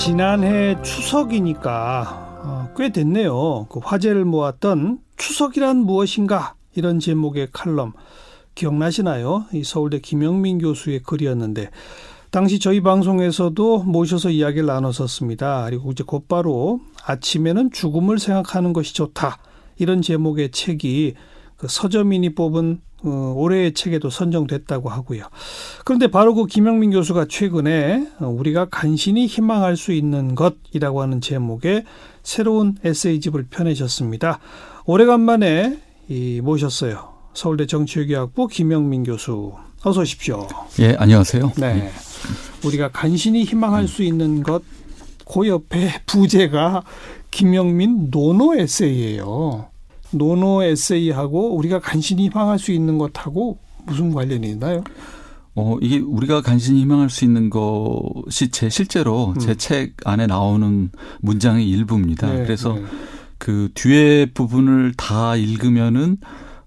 지난해 추석이니까 어, 꽤 됐네요. 그 화제를 모았던 추석이란 무엇인가 이런 제목의 칼럼 기억나시나요? 이 서울대 김영민 교수의 글이었는데 당시 저희 방송에서도 모셔서 이야기를 나눴었습니다. 그리고 이제 곧바로 아침에는 죽음을 생각하는 것이 좋다 이런 제목의 책이 그 서점인이 뽑은 어, 올해의 책에도 선정됐다고 하고요. 그런데 바로 그 김영민 교수가 최근에 우리가 간신히 희망할 수 있는 것이라고 하는 제목의 새로운 에세이집을 펴내셨습니다. 오래간만에 이 모셨어요. 서울대 정치외교학부 김영민 교수. 어서 오십시오. 예, 안녕하세요. 네. 예. 우리가 간신히 희망할 수 있는 것, 그 옆에 부제가 김영민 노노 에세이예요. 노노 에세이하고 우리가 간신히 희망할 수 있는 것하고 무슨 관련이 있나요? 어, 이게 우리가 간신히 희망할 수 있는 것이 제 실제로 음. 제책 안에 나오는 문장의 일부입니다. 네, 그래서 네. 그 뒤에 부분을 다 읽으면은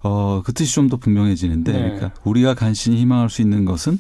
어, 그 뜻이 좀 더 분명해지는데 네. 그러니까 우리가 간신히 희망할 수 있는 것은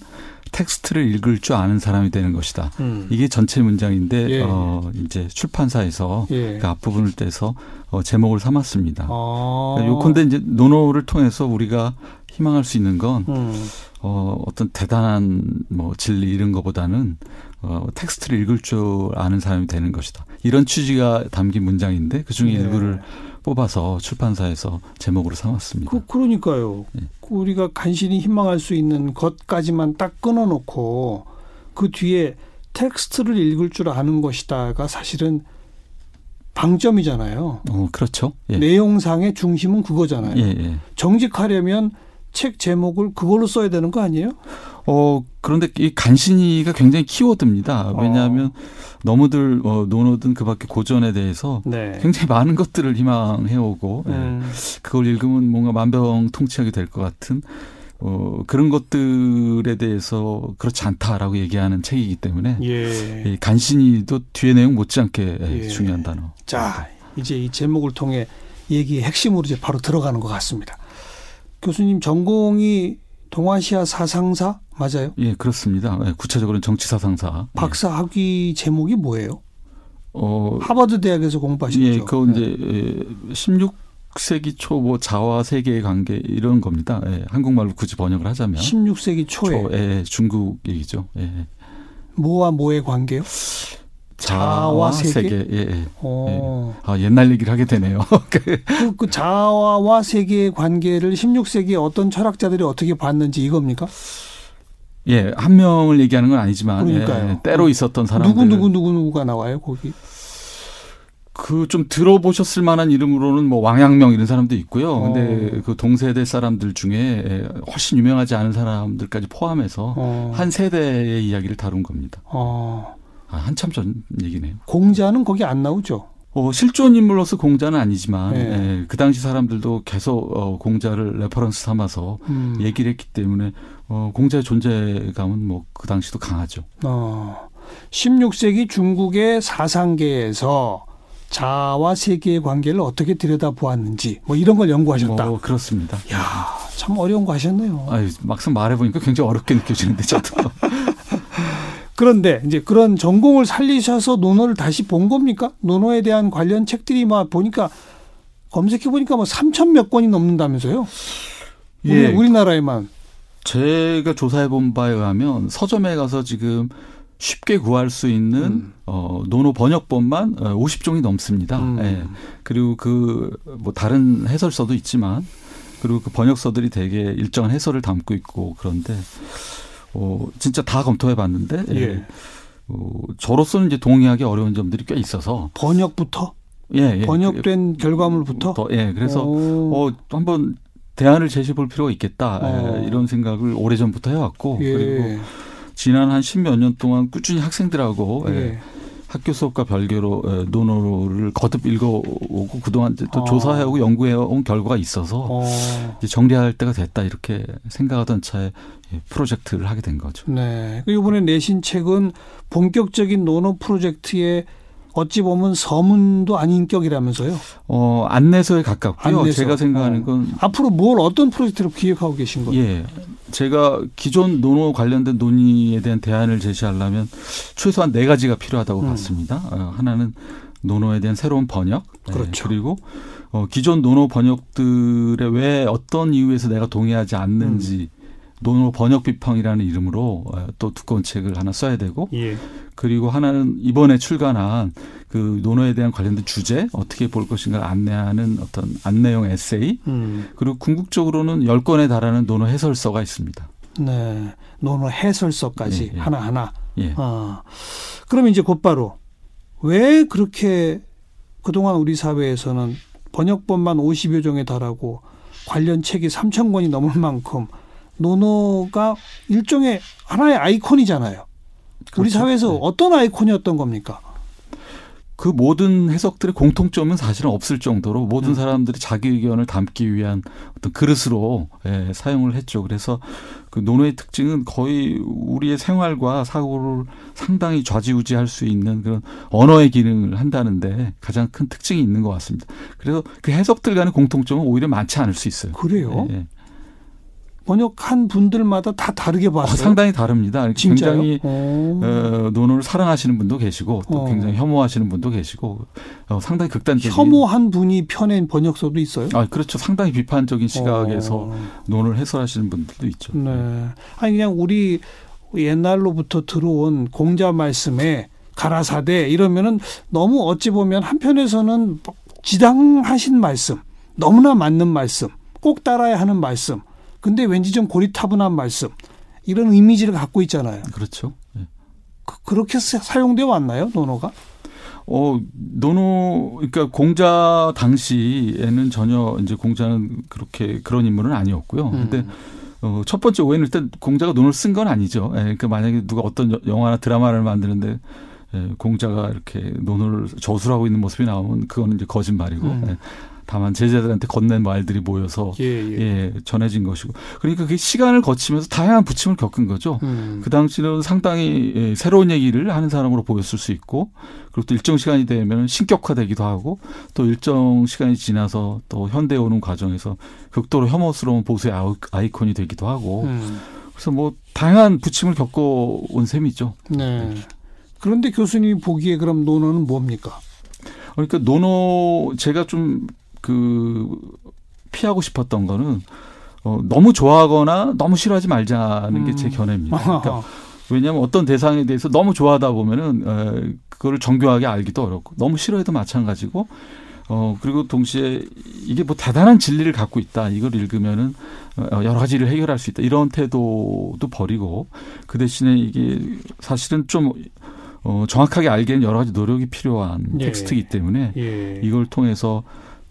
텍스트를 읽을 줄 아는 사람이 되는 것이다. 음. 이게 전체 문장인데 예. 어 이제 출판사에서 예. 그 앞부분을 떼서 어 제목을 삼았습니다. 아. 그러니까 요컨대 이제 논어를 통해서 우리가 희망할 수 있는 건 음. 어, 어떤 대단한 뭐 진리 이런 것보다는 어, 텍스트를 읽을 줄 아는 사람이 되는 것이다. 이런 취지가 담긴 문장인데 그 중에 네. 일부를 뽑아서 출판사에서 제목으로 삼았습니다. 그, 그러니까요. 네. 우리가 간신히 희망할 수 있는 것까지만 딱 끊어놓고 그 뒤에 텍스트를 읽을 줄 아는 것이다가 사실은 방점이잖아요. 어, 그렇죠. 예. 내용상의 중심은 그거잖아요. 예, 예. 정직하려면 책 제목을 그걸로 써야 되는 거 아니에요? 어, 그런데 이 간신히가 굉장히 키워드입니다. 왜냐하면 어. 너무들 어, 논어든 그 밖에 고전에 대해서 네. 굉장히 많은 것들을 희망해오고 예. 음. 예. 그걸 읽으면 뭔가 만병 통치하게 될 것 같은 어, 그런 것들에 대해서 그렇지 않다라고 얘기하는 책이기 때문에 예. 이 간신히도 뒤에 내용 못지않게 예. 중요한 단어. 자, 이제 이 제목을 통해 얘기의 핵심으로 이제 바로 들어가는 것 같습니다. 교수님 전공이 동아시아 사상사 맞아요? 예, 그렇습니다. 예, 구체적으로는 정치 사상사. 예. 박사 학위 제목이 뭐예요? 어, 하버드 대학에서 공부하셨죠. 예, 그 네. 이제 16세기 초 뭐 자와 세계의 관계 이런 겁니다. 예, 한국말로 굳이 번역을 하자면 16세기 초에 초, 예, 중국 얘기죠. 예. 뭐와 뭐의 관계요? 자와 세계. 세계. 예, 예. 어. 예. 아, 옛날 얘기를 하게 되네요. 그, 그 자와와 세계의 관계를 16세기에 어떤 철학자들이 어떻게 봤는지 이겁니까? 예, 한 명을 얘기하는 건 아니지만 예, 때로 있었던 사람들 누구 누구 누구 누구가 나와요 거기? 그 좀 들어보셨을 만한 이름으로는 뭐 왕양명 이런 사람도 있고요. 어. 근데 그 동세대 사람들 중에 훨씬 유명하지 않은 사람들까지 포함해서 어. 한 세대의 이야기를 다룬 겁니다. 어. 아, 한참 전 얘기네요. 공자는 거기 안 나오죠? 어, 실존 인물로서 공자는 아니지만 네. 예, 그 당시 사람들도 계속 어, 공자를 reference 삼아서 음. 얘기를 했기 때문에 어, 공자의 존재감은 뭐 그 당시도 강하죠. 어, 16세기 중국의 사상계에서 자아와 세계의 관계를 어떻게 들여다보았는지 뭐 이런 걸 연구하셨다. 뭐 그렇습니다. 야, 참 어려운 거 하셨네요. 아, 막상 말해 보니까 굉장히 어렵게 느껴지는데 저도. 그런데 이제 그런 전공을 살리셔서 논어를 다시 본 겁니까? 논어에 대한 관련 책들이 막 보니까 검색해 보니까 뭐 3천 몇 권이 넘는다면서요? 예. 우리나라에만. 제가 조사해 본 바에 의하면 서점에 가서 지금 쉽게 구할 수 있는 음. 어 논어 번역본만 50종이 어, 넘습니다. 음. 예. 그리고 그 뭐 다른 해설서도 있지만 그리고 그 번역서들이 되게 일정한 해설을 담고 있고 그런데 어, 진짜 다 검토해 봤는데, 예. 예. 어, 저로서는 이제 동의하기 어려운 점들이 꽤 있어서. 번역부터? 예, 예. 번역된 그, 결과물부터? 더, 예, 그래서, 오. 어, 한번 대안을 제시해 볼 필요가 있겠다. 어. 예, 이런 생각을 오래전부터 해왔고, 예. 그리고 지난 한 십몇 년 동안 꾸준히 학생들하고, 예. 예. 학교 수업과 별개로 논어를 거듭 읽어오고 그동안 또 어. 조사해오고 연구해온 결과가 있어서 어. 이제 정리할 때가 됐다 이렇게 생각하던 차에 프로젝트를 하게 된 거죠. 네. 그 이번에 내신 책은 본격적인 논어 프로젝트의 어찌 보면 서문도 아닌 격이라면서요? 어, 안내서에 가깝고요. 안내서. 제가 생각하는 건 어. 앞으로 뭘 어떤 프로젝트를 기획하고 계신 거예요? 예. 제가 기존 논어 관련된 논의에 대한 대안을 제시하려면 최소한 네 가지가 필요하다고 음. 봤습니다. 어, 하나는 논어에 대한 새로운 번역. 네, 그렇죠. 네, 그리고 어, 기존 논어 번역들에 왜 어떤 이유에서 내가 동의하지 않는지 음. 논어 번역 비평이라는 이름으로 어, 또 두꺼운 책을 하나 써야 되고 예. 그리고 하나는 이번에 출간한 그 논어에 대한 관련된 주제 어떻게 볼 것인가 안내하는 어떤 안내용 에세이 음. 그리고 궁극적으로는 열건에 달하는 논어 해설서가 있습니다. 네. 논어 해설서까지 예, 예. 하나하나. 예. 아. 그러면 이제 곧바로 왜 그렇게 그동안 우리 사회에서는 번역본만 50여 종에 달하고 관련 책이 3천 권이 넘을 만큼 논어가 일종의 하나의 아이콘이잖아요. 그렇죠. 우리 사회에서 네. 어떤 아이콘이었던 겁니까? 그 모든 해석들의 공통점은 사실은 없을 정도로 모든 음. 사람들이 자기 의견을 담기 위한 어떤 그릇으로 예, 사용을 했죠. 그래서 그 논어의 특징은 거의 우리의 생활과 사고를 상당히 좌지우지할 수 있는 그런 언어의 기능을 한다는데 가장 큰 특징이 있는 것 같습니다. 그래서 그 해석들 간의 공통점은 오히려 많지 않을 수 있어요. 그래요? 예, 예. 번역한 분들마다 다 다르게 봤어요. 어, 상당히 다릅니다. 진짜요? 굉장히 어, 논어를 사랑하시는 분도 계시고 또 어. 굉장히 혐오하시는 분도 계시고 어, 상당히 극단적인 혐오한 분이 펴낸 번역서도 있어요. 아 그렇죠. 상당히 비판적인 시각에서 어. 논어를 해설하시는 분들도 있죠. 네. 아니 그냥 우리 옛날로부터 들어온 공자 말씀에 가라사대 이러면은 너무 어찌 보면 한편에서는 지당하신 말씀, 너무나 맞는 말씀, 꼭 따라야 하는 말씀. 근데 왠지 좀 고리타분한 말씀 이런 이미지를 갖고 있잖아요. 그렇죠. 네. 그, 렇게 사용되어 왔나요, 논어가? 어, 논어, 그러니까 공자 당시에는 전혀 이제 공자는 그렇게 그런 인물은 아니었고요. 음. 근데 어, 첫 번째 오해는 일단 공자가 논을 쓴건 아니죠. 예, 그러니까 만약에 누가 어떤 영화나 드라마를 만드는데 예, 공자가 이렇게 논어를 저술하고 있는 모습이 나오면 그거는 이제 거짓말이고. 음. 예. 다만 제자들한테 건넨 말들이 모여서 예, 예. 예, 전해진 것이고 그러니까 그 시간을 거치면서 다양한 부침을 겪은 거죠. 음. 그 당시는 상당히 예, 새로운 얘기를 하는 사람으로 보였을 수 있고 그리고 또 일정 시간이 되면 신격화되기도 하고 또 일정 시간이 지나서 또 현대에 오는 과정에서 극도로 혐오스러운 보수의 아이콘이 되기도 하고 음. 그래서 뭐 다양한 부침을 겪어온 셈이죠. 네. 그런데 교수님이 보기에 그럼 논어는 뭡니까? 그러니까 논어 제가 좀 그 피하고 싶었던 거는 어, 너무 좋아하거나 너무 싫어하지 말자는 음. 게제 견해입니다. 그러니까 왜냐하면 어떤 대상에 대해서 너무 좋아하다 보면은 어, 그거를 정교하게 알기도 어렵고 너무 싫어해도 마찬가지고 어 그리고 동시에 이게 뭐 대단한 진리를 갖고 있다 이걸 읽으면은 어, 여러 가지를 해결할 수 있다 이런 태도도 버리고 그 대신에 이게 사실은 좀 어, 정확하게 알기에는 여러 가지 노력이 필요한 예. 텍스트이기 때문에 예. 이걸 통해서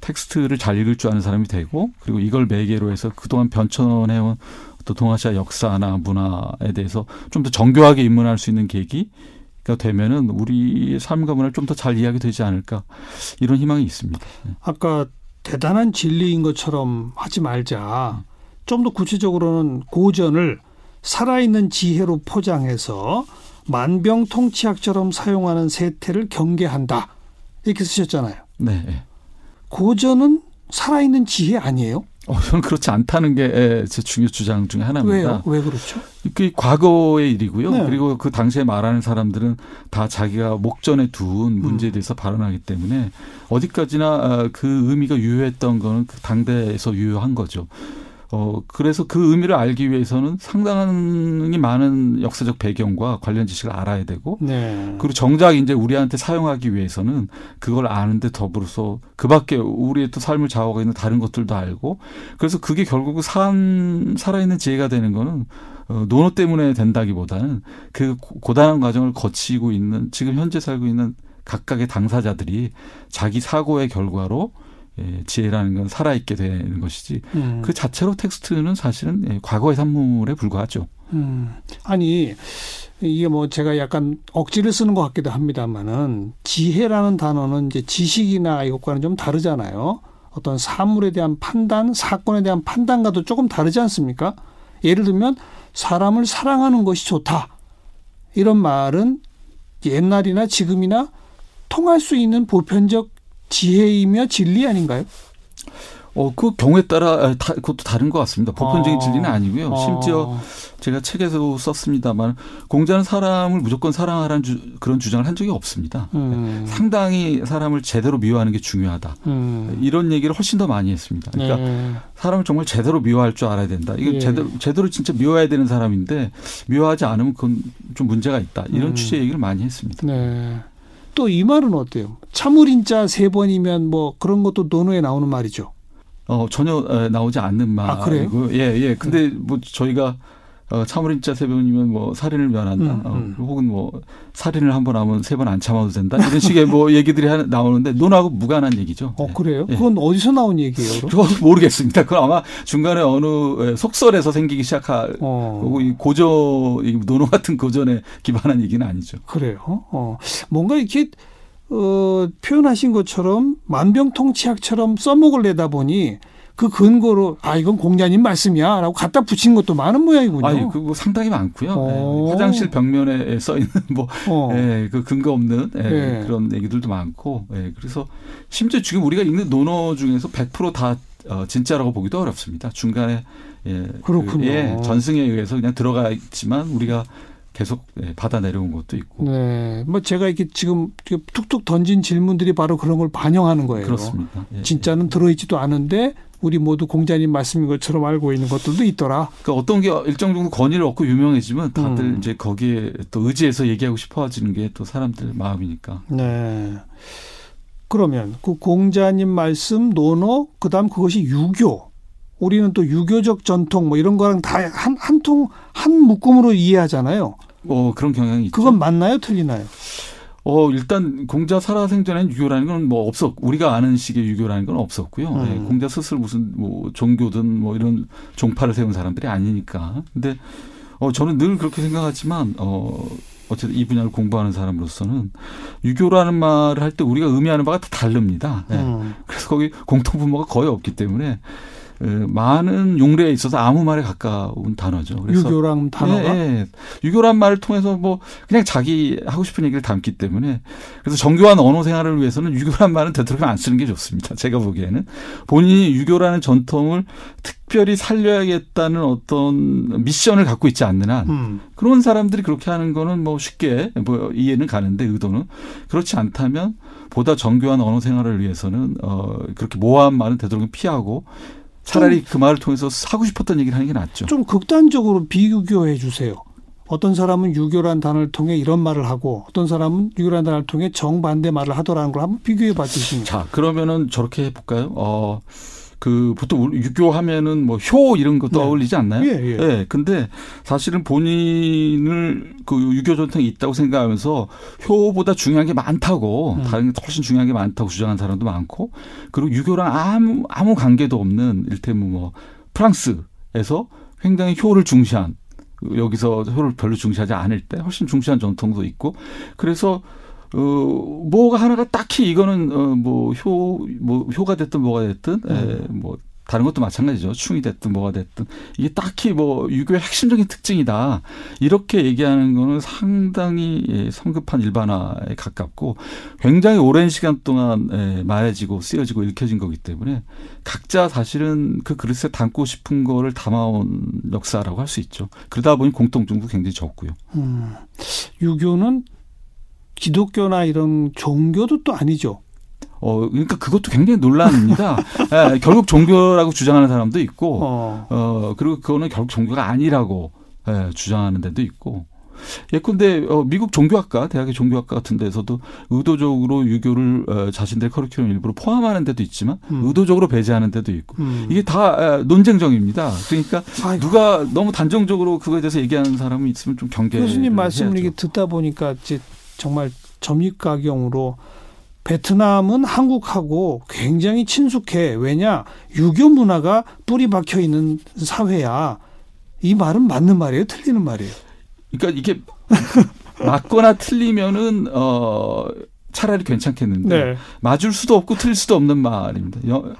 텍스트를 잘 읽을 줄 아는 사람이 되고 그리고 이걸 매개로 해서 그동안 변천해온 또 동아시아 역사나 문화에 대해서 좀 더 정교하게 입문할 수 있는 계기가 되면은 우리의 삶과 문화를 좀 더 잘 이해하게 되지 않을까 이런 희망이 있습니다. 네. 아까 대단한 진리인 것처럼 하지 말자. 좀 더 구체적으로는 고전을 살아있는 지혜로 포장해서 만병통치약처럼 사용하는 세태를 경계한다. 이렇게 쓰셨잖아요. 네. 고전은 살아있는 지혜 아니에요? 어, 저는 그렇지 않다는 게 제 중요 주장 중에 하나입니다. 왜요? 왜 그렇죠? 그 과거의 일이고요. 네. 그리고 그 당시에 말하는 사람들은 다 자기가 목전에 둔 문제에 음. 대해서 음. 발언하기 때문에 어디까지나 아, 그 의미가 유효했던 거는 그 당대에서 유효한 거죠. 어, 그래서 그 의미를 알기 위해서는 상당히 많은 역사적 배경과 관련 지식을 알아야 되고, 네. 그리고 정작 이제 우리한테 사용하기 위해서는 그걸 아는데 더불어서 그 밖에 우리의 또 삶을 좌우하고 있는 다른 것들도 알고, 그래서 그게 결국 산, 살아있는 지혜가 되는 거는 어, 논어 때문에 된다기보다는 그 고단한 과정을 거치고 있는 지금 현재 살고 있는 각각의 당사자들이 자기 사고의 결과로 예, 지혜라는 건 살아있게 되는 것이지 음. 그 자체로 텍스트는 사실은 예, 과거의 산물에 불과하죠. 음. 아니 이게 뭐 제가 약간 억지를 쓰는 것 같기도 합니다만은 지혜라는 단어는 이제 지식이나 이것과는 좀 다르잖아요. 어떤 사물에 대한 판단, 사건에 대한 판단과도 조금 다르지 않습니까? 예를 들면 사람을 사랑하는 것이 좋다. 이런 말은 옛날이나 지금이나 통할 수 있는 보편적 지혜이며 진리 아닌가요? 어, 그 경우에 따라 다, 그것도 다른 것 같습니다. 보편적인 어. 진리는 아니고요. 심지어 어. 제가 책에서 썼습니다만 공자는 사람을 무조건 사랑하라는 주, 그런 주장을 한 적이 없습니다. 음. 상당히 사람을 제대로 미워하는 게 중요하다. 음. 이런 얘기를 훨씬 더 많이 했습니다. 그러니까 네. 사람을 정말 제대로 미워할 줄 알아야 된다. 이게 예. 제대로 제대로 진짜 미워해야 되는 사람인데 미워하지 않으면 그건 좀 문제가 있다. 이런 음. 취지의 얘기를 많이 했습니다. 네. 또 이 말은 어때요? 참을인자 세 번이면 뭐 그런 것도 논어에 나오는 말이죠. 어, 전혀 나오지 않는 말이고. 아, 그래요? 예, 예. 근데 음. 뭐 저희가 어, 참을인자 세 번이면 뭐 살인을 면한다. 음, 음. 어, 혹은 뭐 살인을 한 번 하면 세 번 안 참아도 된다. 이런 식의 뭐 얘기들이 나오는데 논하고 무관한 얘기죠. 어, 그래요? 예. 그건 어디서 나온 얘기예요? 저도 모르겠습니다. 그건 아마 중간에 어느 속설에서 생기기 시작할 어. 이 고전, 이 논어 같은 고전에 기반한 얘기는 아니죠. 그래요? 어. 뭔가 이렇게 어, 표현하신 것처럼 만병통치약처럼 써먹을 내다 보니 그 근거로 아 이건 공자님 말씀이야라고 갖다 붙인 것도 많은 모양이군요. 아니 그거 상당히 많고요. 네, 화장실 벽면에 써 있는 뭐그 어. 네, 근거 없는 네, 네. 그런 얘기들도 많고 예, 그래서 심지어 지금 우리가 읽는 논어 중에서 100%다 어, 진짜라고 보기도 어렵습니다. 중간에 예, 그렇군요. 그, 예, 전승에 의해서 그냥 들어가 있지만 우리가 계속 예, 받아 내려온 것도 있고. 네. 뭐 제가 이렇게 지금 툭툭 던진 질문들이 바로 그런 걸 반영하는 거예요. 그렇습니다. 예, 진짜는 예. 들어있지도 않은데 우리 모두 공자님 말씀인 것처럼 알고 있는 것들도 있더라. 그러니까 어떤 게 일정 정도 권위를 얻고 유명해지면 다들 음. 이제 거기에 또 의지해서 얘기하고 싶어지는 게 또 사람들 마음이니까. 네. 그러면 그 공자님 말씀 논어 그다음 그것이 유교 우리는 또 유교적 전통 뭐 이런 거랑 다 한 한 통한 묶음으로 이해하잖아요. 뭐 그런 경향이 있죠. 그건 맞나요, 틀리나요? 어 일단 공자 살아생전엔 유교라는 건 뭐 없었 우리가 아는 식의 유교라는 건 없었고요. 음. 네, 공자 스스로 무슨 뭐 종교든 뭐 이런 종파를 세운 사람들이 아니니까. 근데 어 저는 늘 그렇게 생각하지만 어 어쨌든 이 분야를 공부하는 사람으로서는 유교라는 말을 할 때 우리가 의미하는 바가 다 다릅니다. 네. 음. 그래서 거기 공통 분모가 거의 없기 때문에 많은 용례에 있어서 아무 말에 가까운 단어죠. 그래서 유교란 단어가 예, 예. 유교란 말을 통해서 뭐 그냥 자기 하고 싶은 얘기를 담기 때문에 그래서 정교한 언어 생활을 위해서는 유교란 말은 되도록 안 쓰는 게 좋습니다. 제가 보기에는 본인이 유교라는 전통을 특별히 살려야겠다는 어떤 미션을 갖고 있지 않는 한 음. 그런 사람들이 그렇게 하는 거는 뭐 쉽게 뭐 이해는 가는데 의도는 그렇지 않다면 보다 정교한 언어 생활을 위해서는 어 그렇게 모호한 말은 되도록 피하고 차라리 그 말을 통해서 하고 싶었던 얘기를 하는 게 낫죠. 좀 극단적으로 비교해 주세요. 어떤 사람은 유교란 단어를 통해 이런 말을 하고 어떤 사람은 유교란 단어를 통해 정반대 말을 하더라는 걸 한번 비교해 봐 주시면. 자, 그러면은 저렇게 해 볼까요? 어. 그 보통 유교하면은 뭐 효 이런 거 떠올리지 네. 않나요? 예, 예. 네, 근데 사실은 본인을 그 유교 전통이 있다고 생각하면서 효보다 중요한 게 많다고 음. 다른 게 훨씬 중요한 게 많다고 주장하는 사람도 많고 그리고 유교랑 아무 아무 관계도 없는 일테면 뭐 프랑스에서 굉장히 효를 중시한 여기서 효를 별로 중시하지 않을 때 훨씬 중시한 전통도 있고 그래서 어, 뭐가 하나가 딱히 이거는 어, 뭐 효, 뭐 효가 됐든 뭐가 됐든 음. 에, 뭐 다른 것도 마찬가지죠. 충이 됐든 뭐가 됐든 이게 딱히 뭐 유교의 핵심적인 특징이다 이렇게 얘기하는 거는 상당히 예, 성급한 일반화에 가깝고 굉장히 오랜 시간 동안 예, 마해지고 쓰여지고 읽혀진 거기 때문에 각자 사실은 그 그릇에 담고 싶은 거를 담아온 역사라고 할 수 있죠. 그러다 보니 공통점도 굉장히 적고요. 음, 유교는 기독교나 이런 종교도 또 아니죠. 어, 그러니까 그것도 굉장히 논란입니다. 예, 결국 종교라고 주장하는 사람도 있고, 어. 어, 그리고 그거는 결국 종교가 아니라고 예, 주장하는 데도 있고. 예컨대 어, 미국 종교학과 대학의 종교학과 같은 데서도 의도적으로 유교를 어, 자신들 커리큘럼 일부로 포함하는 데도 있지만 음. 의도적으로 배제하는 데도 있고 음. 이게 다 에, 논쟁적입니다. 그러니까 아이고. 누가 너무 단정적으로 그거에 대해서 얘기하는 사람이 있으면 좀 경계. 교수님 말씀을 이게 듣다 보니까 이제 정말 점입가경으로 베트남은 한국하고 굉장히 친숙해. 왜냐? 유교 문화가 뿌리 박혀 있는 사회야. 이 말은 맞는 말이에요? 틀리는 말이에요? 그러니까 이게 맞거나 틀리면은 어 차라리 괜찮겠는데 네. 맞을 수도 없고 틀릴 수도 없는 말입니다. 영,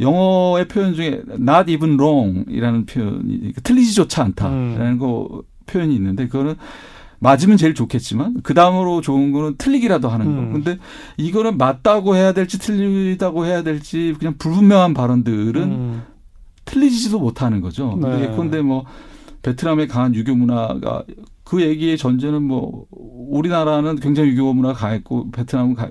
영어의 표현 중에 not even wrong이라는 표현이 틀리지조차 않다라는 음. 거 표현이 있는데 그거는 맞으면 제일 좋겠지만 그 다음으로 좋은 거는 틀리기라도 하는 거. 음. 근데 이거는 맞다고 해야 될지 틀리다고 해야 될지 그냥 불분명한 발언들은 음. 틀리지도 못하는 거죠. 네. 예컨대 뭐 베트남의 강한 유교 문화가 그 얘기의 전제는 뭐 우리나라는 굉장히 유교 문화가 강했고 베트남은 가,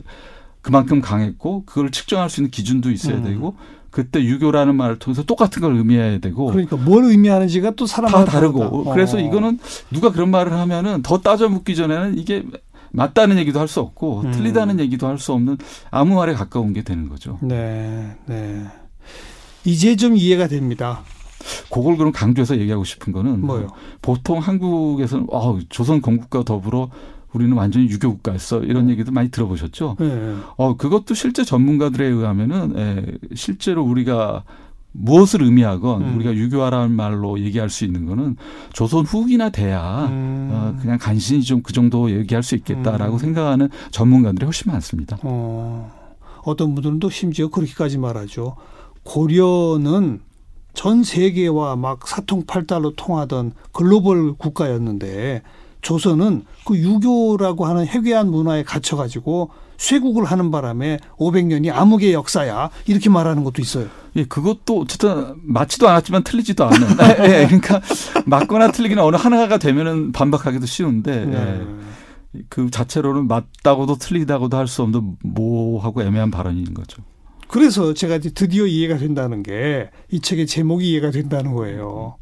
그만큼 강했고 그걸 측정할 수 있는 기준도 있어야 음. 되고 그때 유교라는 말을 통해서 똑같은 걸 의미해야 되고 그러니까 뭘 의미하는지가 또 사람마다 다 다르고 다르다. 그래서 어. 이거는 누가 그런 말을 하면은 더 따져 묻기 전에는 이게 맞다는 얘기도 할 수 없고 음. 틀리다는 얘기도 할 수 없는 아무 말에 가까운 게 되는 거죠. 네, 네. 이제 좀 이해가 됩니다. 그걸 그럼 강조해서 얘기하고 싶은 거는 뭐요? 보통 한국에서는 어, 조선 건국과 더불어 우리는 완전히 유교 국가였어 이런 음. 얘기도 많이 들어보셨죠. 네. 어 그것도 실제 전문가들에 의하면은 에, 실제로 우리가 무엇을 의미하건 음. 우리가 유교화라는 말로 얘기할 수 있는 거는 조선 후기나 돼야 음. 어, 그냥 간신히 좀 그 정도 얘기할 수 있겠다라고 음. 생각하는 전문가들이 훨씬 많습니다. 어, 어떤 분들은 또 심지어 그렇게까지 말하죠. 고려는 전 세계와 막 사통팔달로 통하던 글로벌 국가였는데 조선은 그 유교라고 하는 해괴한 문화에 갇혀가지고 쇄국을 하는 바람에 500년이 암흑의 역사야 이렇게 말하는 것도 있어요. 예, 그것도 어쨌든 맞지도 않았지만 틀리지도 않은. 예, 예, 그러니까 맞거나 틀리기는 어느 하나가 되면은 반박하기도 쉬운데 네. 예, 그 자체로는 맞다고도 틀리다고도 할 수 없는 모하고 애매한 발언인 거죠. 그래서 제가 드디어 이해가 된다는 게 이 책의 제목이 이해가 된다는 거예요.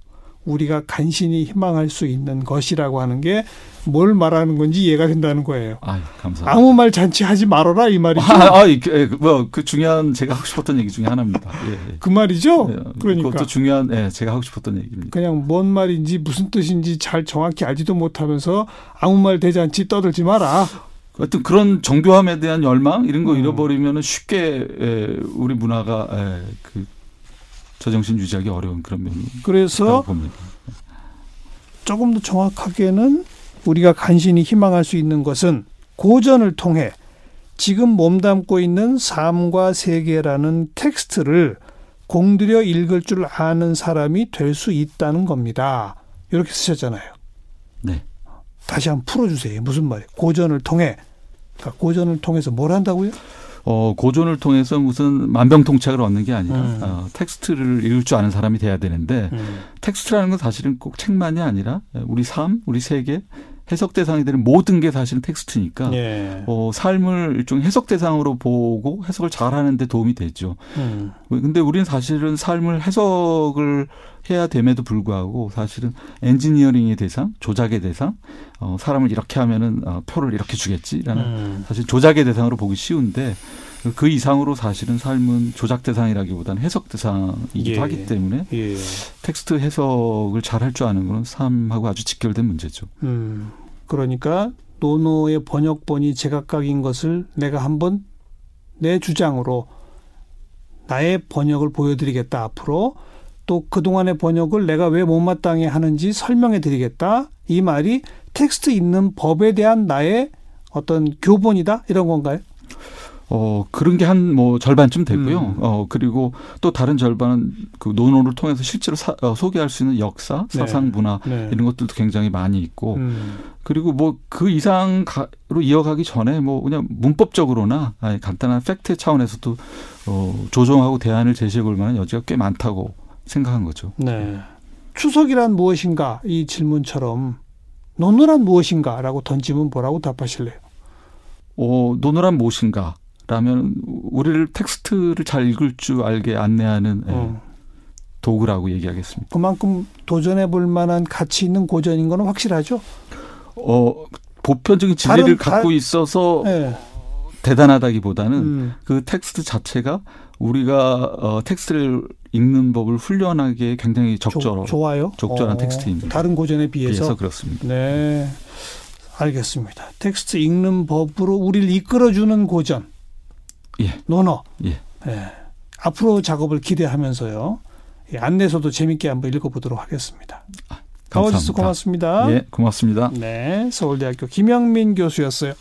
우리가 간신히 희망할 수 있는 것이라고 하는 게 뭘 말하는 건지 이해가 된다는 거예요. 아, 감사합니다. 아무 말 잔치 하지 말아라 이 말이죠. 아, 아 그, 뭐그 중요한 제가 하고 싶었던 얘기 중에 하나입니다. 예, 예. 그 말이죠. 예, 그러니까 그것도 중요한 예, 제가 하고 싶었던 얘기입니다. 그냥 뭔 말인지 무슨 뜻인지 잘 정확히 알지도 못하면서 아무 말 대잔치 떠들지 마라. 어떤 그런 정교함에 대한 열망 이런 거 음. 잃어버리면 쉽게 에, 우리 문화가 에, 그 저정신 유지하기 어려운 그런 면이 그래서 조금 더 정확하게는 우리가 간신히 희망할 수 있는 것은 고전을 통해 지금 몸담고 있는 삶과 세계라는 텍스트를 공들여 읽을 줄 아는 사람이 될 수 있다는 겁니다. 이렇게 쓰셨잖아요. 네. 다시 한번 풀어주세요. 무슨 말이에요? 고전을 통해. 그러니까 고전을 통해서 뭘 한다고요? 어, 고전을 통해서 무슨 만병통치약을 얻는 게 아니라 음. 어, 텍스트를 읽을 줄 아는 사람이 돼야 되는데 음. 텍스트라는 건 사실은 꼭 책만이 아니라 우리 삶, 우리 세계, 해석 대상이 되는 모든 게 사실은 텍스트니까 예. 어, 삶을 일종 해석 대상으로 보고 해석을 잘하는 데 도움이 되죠. 음. 근데 우리는 사실은 삶을 해석을 해야 됨에도 불구하고 사실은 엔지니어링의 대상, 조작의 대상, 어, 사람을 이렇게 하면은 어, 표를 이렇게 주겠지라는 음. 사실 조작의 대상으로 보기 쉬운데 그 이상으로 사실은 삶은 조작 대상이라기보다는 해석 대상이기도 예. 하기 때문에 예. 텍스트 해석을 잘 할 줄 아는 것은 삶하고 아주 직결된 문제죠. 음. 그러니까 논어의 번역본이 제각각인 것을 내가 한번 내 주장으로 나의 번역을 보여드리겠다 앞으로 또 그동안의 번역을 내가 왜 못마땅해 하는지 설명해 드리겠다. 이 말이 텍스트 읽는 법에 대한 나의 어떤 교본이다 이런 건가요? 어, 그런 게 한 뭐 절반쯤 되고요. 음. 어, 그리고 또 다른 절반은 그 논어를 통해서 실제로 사, 어, 소개할 수 있는 역사, 네. 사상, 문화 네. 이런 것들도 굉장히 많이 있고 음. 그리고 뭐 그 이상으로 이어가기 전에 뭐 그냥 문법적으로나 아니, 간단한 팩트 차원에서도 어, 조정하고 대안을 제시해 볼 만한 여지가 꽤 많다고 생각한 거죠. 네. 추석이란 무엇인가 이 질문처럼 논어란 무엇인가라고 던지면 뭐라고 답하실래요? 어, 논어란 무엇인가? 라면 우리를 텍스트를 잘 읽을 줄 알게 안내하는 예, 어. 도구라고 얘기하겠습니다. 그만큼 도전해 볼 만한 가치 있는 고전인 거는 확실하죠? 어, 보편적인 진리를 갖고 다, 있어서 네. 대단하다기보다는 음. 그 텍스트 자체가 우리가 어, 텍스트를 읽는 법을 훈련하기에 굉장히 적절 좋아요. 적절한 어, 텍스트입니다. 다른 고전에 비해서 비해서 그렇습니다. 네. 알겠습니다. 텍스트 읽는 법으로 우리를 이끌어주는 고전. 예. 논어. 예. 예. 앞으로 작업을 기대하면서요. 예, 안내서도 재밌게 한번 읽어보도록 하겠습니다. 아, 나와주셔서 고맙습니다. 예, 고맙습니다. 네, 서울대학교 김영민 교수였어요.